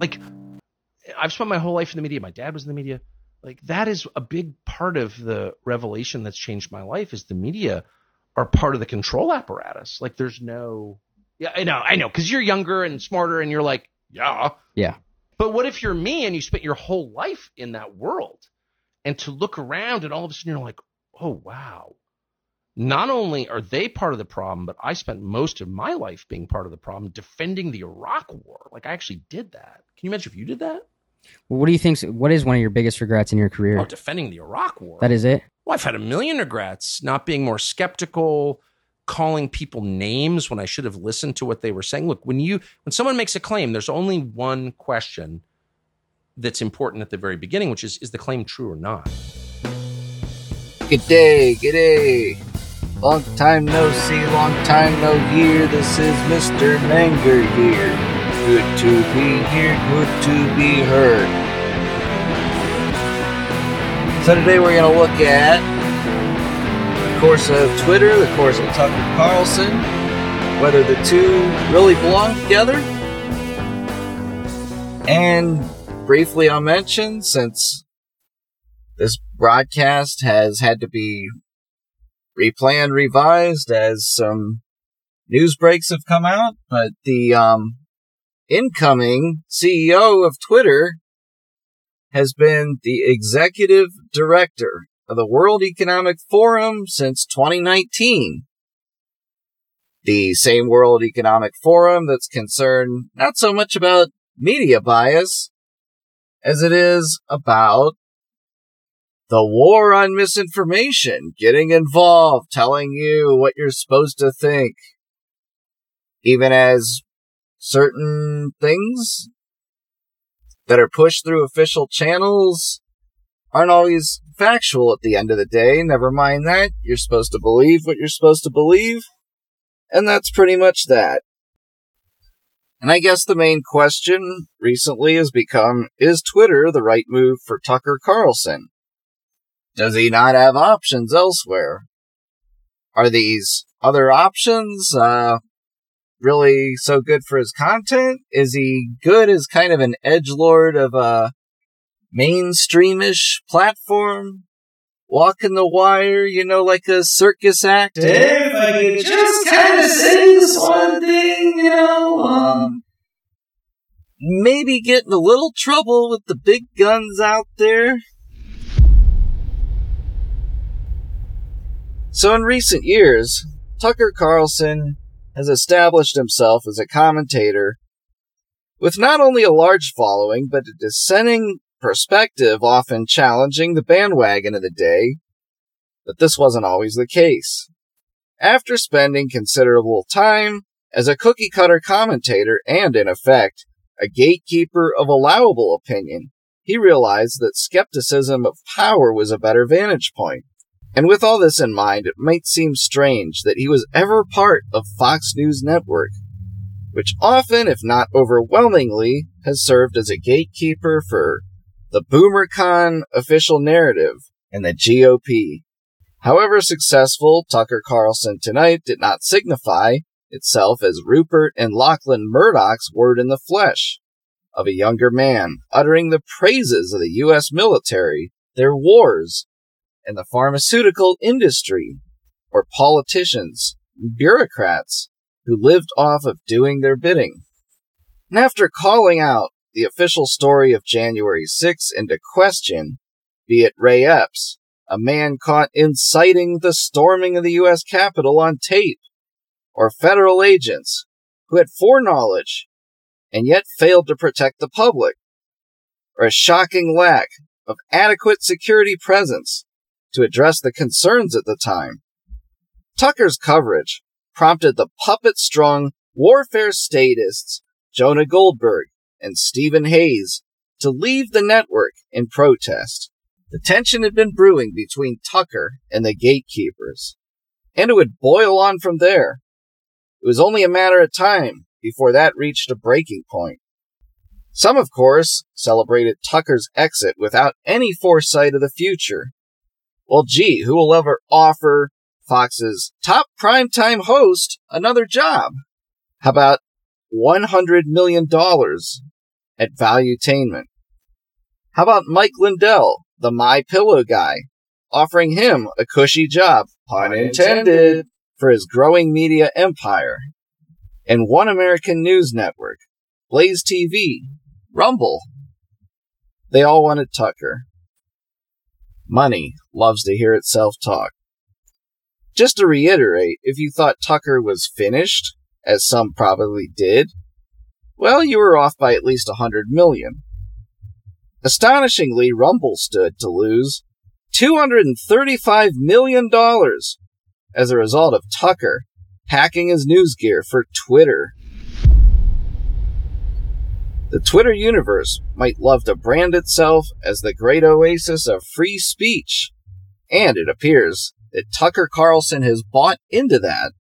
Like, I've spent my whole life in the media. My dad was in the media. Like, that is a big part of the revelation that's changed my life is the media are part of the control apparatus. Like, there's no, yeah, I know, I know, because you're younger and smarter and you're like, yeah. Yeah. But what if you're me and you spent your whole life in that world and to look around and all of a sudden you're like, oh, wow. Not only are they part of the problem, but I spent most of my life being part of the problem defending the Iraq war. Like I actually did that. Can you imagine if you did that? Well, what do you think? What is one of your biggest regrets in your career? Oh, defending the Iraq war. that is it. Well, I've had a million regrets not being more skeptical, calling people names when I should have listened to what they were saying. Look, when you when someone makes a claim, there's only one question that's important at the very beginning, which is is the claim true or not? Good day, good day. Long time no see, long time no hear. This is Mr. Menger here. Good to be here, good to be heard. So today we're going to look at the course of Twitter, the course of Tucker Carlson, whether the two really belong together. And briefly I'll mention, since this broadcast has had to be replanned, revised as some news breaks have come out, but the um, incoming CEO of Twitter has been the executive director of the World Economic Forum since 2019. The same World Economic Forum that's concerned not so much about media bias as it is about the war on misinformation, getting involved, telling you what you're supposed to think, even as certain things that are pushed through official channels aren't always factual at the end of the day. Never mind that. You're supposed to believe what you're supposed to believe. And that's pretty much that. And I guess the main question recently has become, is Twitter the right move for Tucker Carlson? Does he not have options elsewhere? Are these other options, uh, really so good for his content? Is he good as kind of an edge lord of a mainstreamish platform? Walking the wire, you know, like a circus act. If I could just kind of say this one thing, you know, um, maybe get in a little trouble with the big guns out there. So in recent years, Tucker Carlson has established himself as a commentator with not only a large following, but a dissenting perspective often challenging the bandwagon of the day, but this wasn't always the case. After spending considerable time as a cookie cutter commentator and, in effect, a gatekeeper of allowable opinion, he realized that skepticism of power was a better vantage point. And with all this in mind, it might seem strange that he was ever part of Fox News Network, which often, if not overwhelmingly, has served as a gatekeeper for the BoomerCon official narrative and the GOP. However successful Tucker Carlson tonight did not signify itself as Rupert and Lachlan Murdoch's word in the flesh of a younger man uttering the praises of the U.S. military, their wars, and the pharmaceutical industry, or politicians, bureaucrats who lived off of doing their bidding. And after calling out the official story of January 6 into question, be it Ray Epps, a man caught inciting the storming of the U.S. Capitol on tape, or federal agents who had foreknowledge and yet failed to protect the public, or a shocking lack of adequate security presence to address the concerns at the time. Tucker's coverage prompted the puppet strong warfare statists Jonah Goldberg and Stephen Hayes to leave the network in protest. The tension had been brewing between Tucker and the gatekeepers, and it would boil on from there. It was only a matter of time before that reached a breaking point. Some, of course, celebrated Tucker's exit without any foresight of the future. Well, gee, who will ever offer Fox's top primetime host another job? How about $100 million at Valuetainment? How about Mike Lindell, the My Pillow guy, offering him a cushy job, pun intended, for his growing media empire? And One American News Network, Blaze TV, Rumble. They all wanted Tucker. Money loves to hear itself talk. Just to reiterate, if you thought Tucker was finished, as some probably did, well, you were off by at least a hundred million. Astonishingly, Rumble stood to lose $235 million as a result of Tucker hacking his news gear for Twitter. The Twitter universe might love to brand itself as the great oasis of free speech, and it appears that Tucker Carlson has bought into that.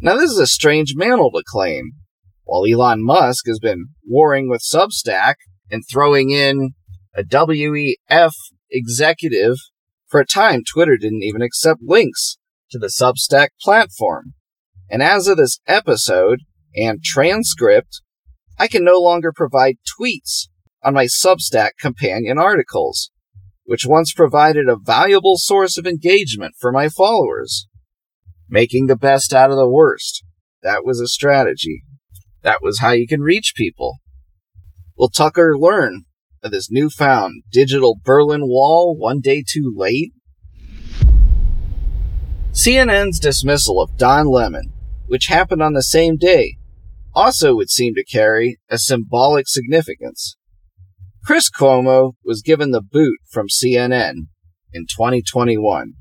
Now, this is a strange mantle to claim. While Elon Musk has been warring with Substack and throwing in a WEF executive, for a time Twitter didn't even accept links to the Substack platform. And as of this episode and transcript, I can no longer provide tweets on my Substack companion articles, which once provided a valuable source of engagement for my followers. Making the best out of the worst. That was a strategy. That was how you can reach people. Will Tucker learn of this newfound digital Berlin Wall one day too late? CNN's dismissal of Don Lemon, which happened on the same day, also would seem to carry a symbolic significance. Chris Cuomo was given the boot from CNN in 2021.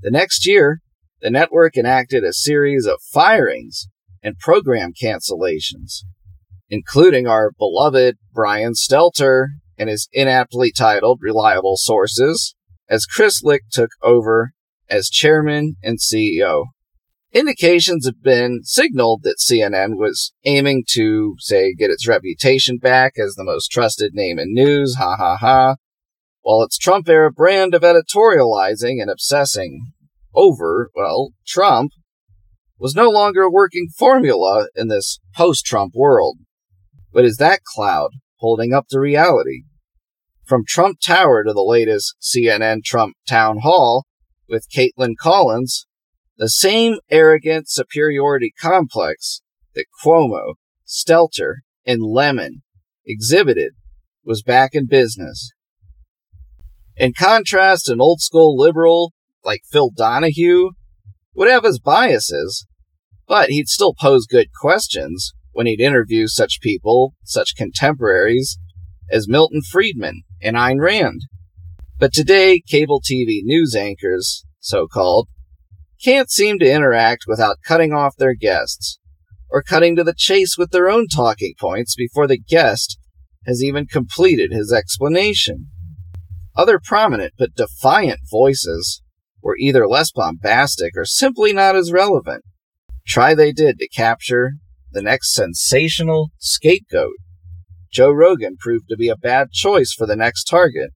The next year, the network enacted a series of firings and program cancellations, including our beloved Brian Stelter and his inaptly titled Reliable Sources, as Chris Licht took over as chairman and CEO. Indications have been signaled that CNN was aiming to, say, get its reputation back as the most trusted name in news, ha ha ha, while its Trump era brand of editorializing and obsessing over, well, Trump, was no longer a working formula in this post Trump world. But is that cloud holding up to reality? From Trump Tower to the latest CNN Trump Town Hall with Kaitlan Collins, the same arrogant superiority complex that Cuomo, Stelter, and Lemon exhibited was back in business. In contrast, an old school liberal like Phil Donahue would have his biases, but he'd still pose good questions when he'd interview such people, such contemporaries as Milton Friedman and Ayn Rand. But today, cable TV news anchors, so called, can't seem to interact without cutting off their guests, or cutting to the chase with their own talking points before the guest has even completed his explanation. Other prominent but defiant voices were either less bombastic or simply not as relevant. Try they did to capture the next sensational scapegoat. Joe Rogan proved to be a bad choice for the next target.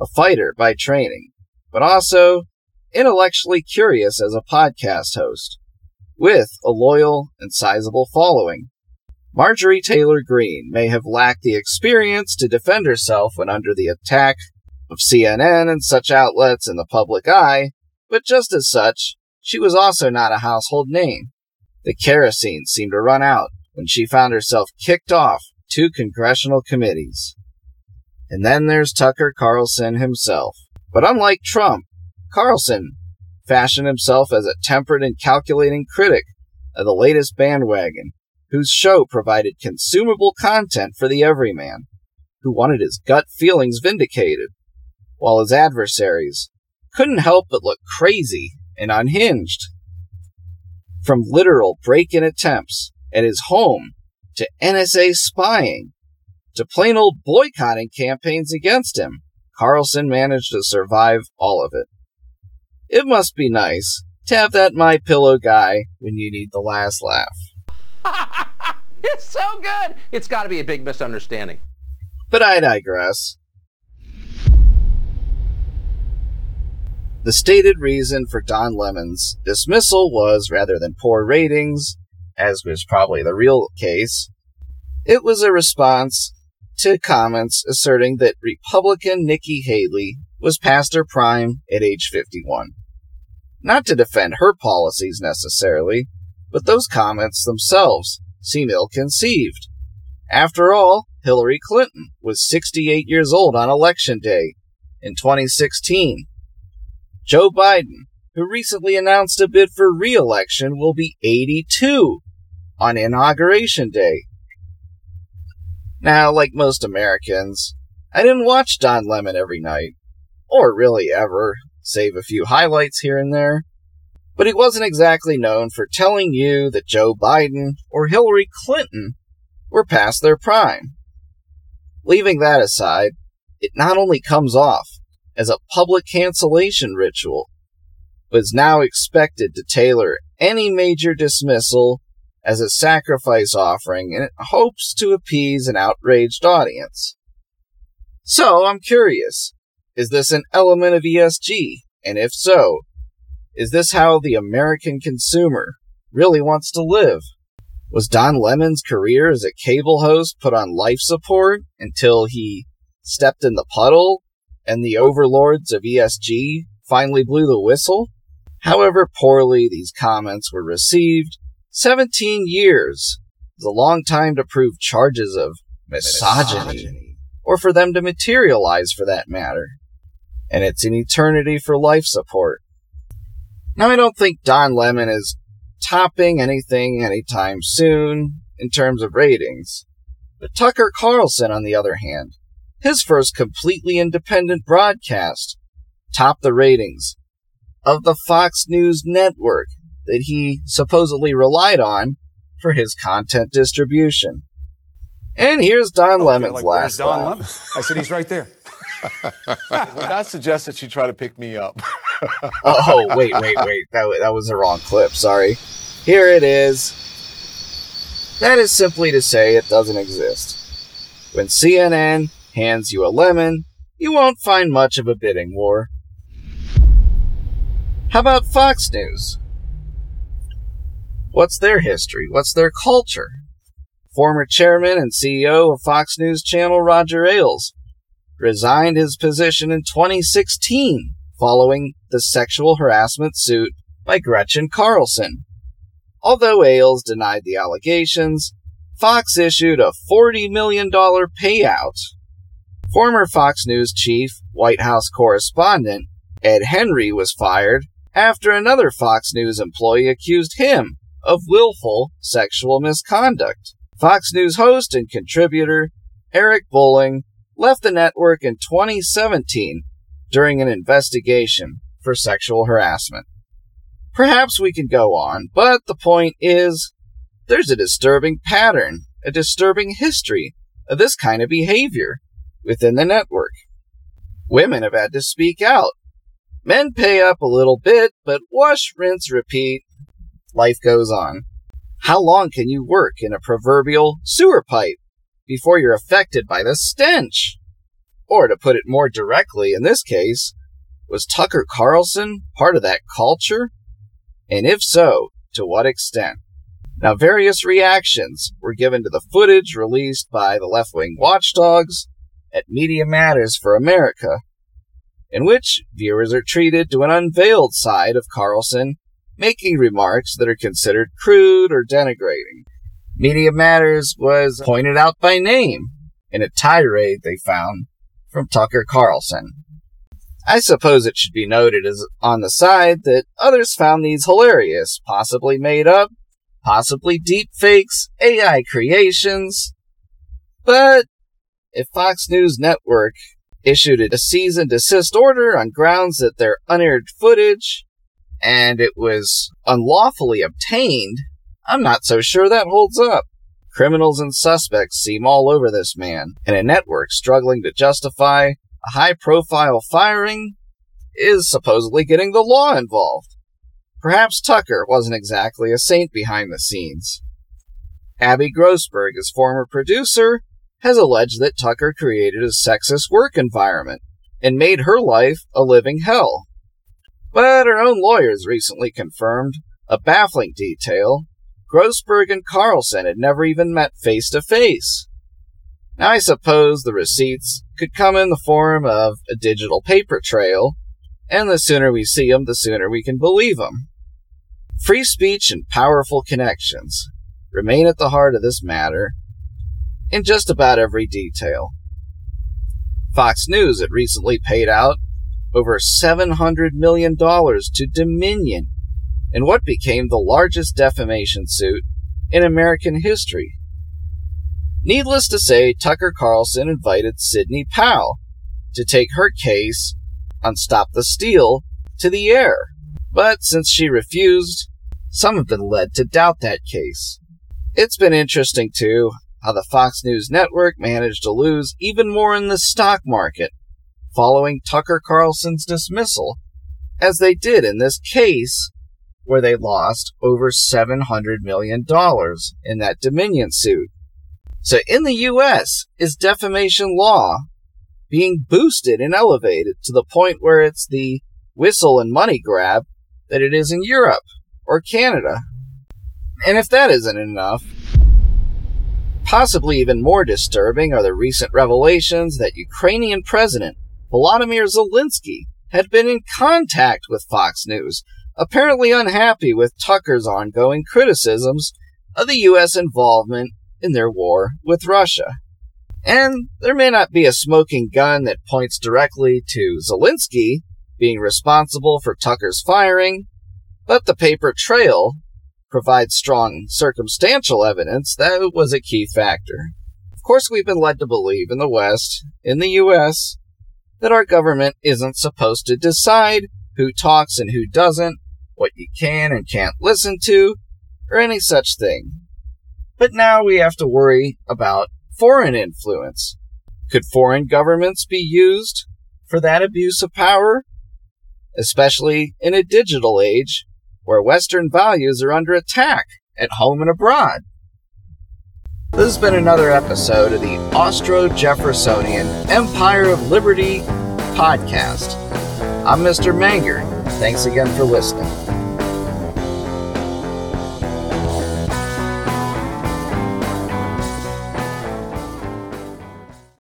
A fighter by training, but also intellectually curious as a podcast host, with a loyal and sizable following. Marjorie Taylor Greene may have lacked the experience to defend herself when under the attack of CNN and such outlets in the public eye, but just as such, she was also not a household name. The kerosene seemed to run out when she found herself kicked off two congressional committees. And then there's Tucker Carlson himself. But unlike Trump, Carlson fashioned himself as a tempered and calculating critic of the latest bandwagon, whose show provided consumable content for the everyman, who wanted his gut feelings vindicated, while his adversaries couldn't help but look crazy and unhinged. From literal break in attempts at his home to NSA spying to plain old boycotting campaigns against him, Carlson managed to survive all of it. It must be nice to have that My Pillow guy when you need the last laugh. it's so good. It's got to be a big misunderstanding. But I digress. The stated reason for Don Lemon's dismissal was rather than poor ratings, as was probably the real case, it was a response to comments asserting that Republican Nikki Haley was past her prime at age 51. Not to defend her policies necessarily, but those comments themselves seem ill conceived. After all, Hillary Clinton was 68 years old on election day in 2016. Joe Biden, who recently announced a bid for re election, will be 82 on Inauguration Day. Now, like most Americans, I didn't watch Don Lemon every night, or really ever, save a few highlights here and there. But he wasn't exactly known for telling you that Joe Biden or Hillary Clinton were past their prime. Leaving that aside, it not only comes off as a public cancellation ritual, but is now expected to tailor any major dismissal as a sacrifice offering in hopes to appease an outraged audience. So I'm curious, is this an element of ESG? And if so, is this how the American consumer really wants to live? Was Don Lemon's career as a cable host put on life support until he stepped in the puddle and the overlords of ESG finally blew the whistle? However poorly these comments were received, 17 years is a long time to prove charges of misogyny, misogyny, or for them to materialize for that matter. And it's an eternity for life support. Now, I don't think Don Lemon is topping anything anytime soon in terms of ratings. But Tucker Carlson, on the other hand, his first completely independent broadcast topped the ratings of the Fox News network that he supposedly relied on for his content distribution. And here's Don oh, okay, Lemon's like, last Don Lemon? I said he's right there. Would suggest that you try to pick me up? Oh, oh, wait, wait, wait. That, that was the wrong clip. Sorry. Here it is. That is simply to say it doesn't exist. When CNN hands you a lemon, you won't find much of a bidding war. How about Fox News? What's their history? What's their culture? Former chairman and CEO of Fox News Channel Roger Ailes resigned his position in 2016 following the sexual harassment suit by Gretchen Carlson. Although Ailes denied the allegations, Fox issued a $40 million payout. Former Fox News chief, White House correspondent, Ed Henry was fired after another Fox News employee accused him of willful sexual misconduct. Fox News host and contributor Eric Bolling left the network in 2017 during an investigation for sexual harassment. Perhaps we can go on, but the point is there's a disturbing pattern, a disturbing history of this kind of behavior within the network. Women have had to speak out. Men pay up a little bit, but wash, rinse, repeat. Life goes on. How long can you work in a proverbial sewer pipe before you're affected by the stench? Or to put it more directly, in this case, was Tucker Carlson part of that culture? And if so, to what extent? Now, various reactions were given to the footage released by the left wing watchdogs at Media Matters for America, in which viewers are treated to an unveiled side of Carlson making remarks that are considered crude or denigrating. Media Matters was pointed out by name in a tirade they found from Tucker Carlson. I suppose it should be noted as on the side that others found these hilarious, possibly made up, possibly deep fakes, AI creations. But if Fox News Network issued a cease and desist order on grounds that their unaired footage and it was unlawfully obtained, I'm not so sure that holds up. Criminals and suspects seem all over this man, and a network struggling to justify a high profile firing is supposedly getting the law involved. Perhaps Tucker wasn't exactly a saint behind the scenes. Abby Grossberg, his former producer, has alleged that Tucker created a sexist work environment and made her life a living hell. But her own lawyers recently confirmed a baffling detail Grossberg and Carlson had never even met face to face. I suppose the receipts could come in the form of a digital paper trail, and the sooner we see 'em, the sooner we can believe 'em. Free speech and powerful connections remain at the heart of this matter in just about every detail. Fox News had recently paid out over $700 million to Dominion in what became the largest defamation suit in American history. Needless to say, Tucker Carlson invited Sidney Powell to take her case on Stop the Steal to the air. But since she refused, some have been led to doubt that case. It's been interesting, too, how the Fox News network managed to lose even more in the stock market following Tucker Carlson's dismissal, as they did in this case where they lost over $700 million in that Dominion suit. So in the US, is defamation law being boosted and elevated to the point where it's the whistle and money grab that it is in Europe or Canada? And if that isn't enough, possibly even more disturbing are the recent revelations that Ukrainian President Volodymyr Zelensky had been in contact with Fox News, apparently unhappy with Tucker's ongoing criticisms of the U.S. involvement in their war with Russia. And there may not be a smoking gun that points directly to Zelensky being responsible for Tucker's firing, but the paper trail provides strong circumstantial evidence that it was a key factor. Of course, we've been led to believe in the West, in the U.S., that our government isn't supposed to decide who talks and who doesn't, what you can and can't listen to, or any such thing. But now we have to worry about foreign influence. Could foreign governments be used for that abuse of power? Especially in a digital age where Western values are under attack at home and abroad. This has been another episode of the Austro Jeffersonian Empire of Liberty podcast. I'm Mr. Menger. Thanks again for listening.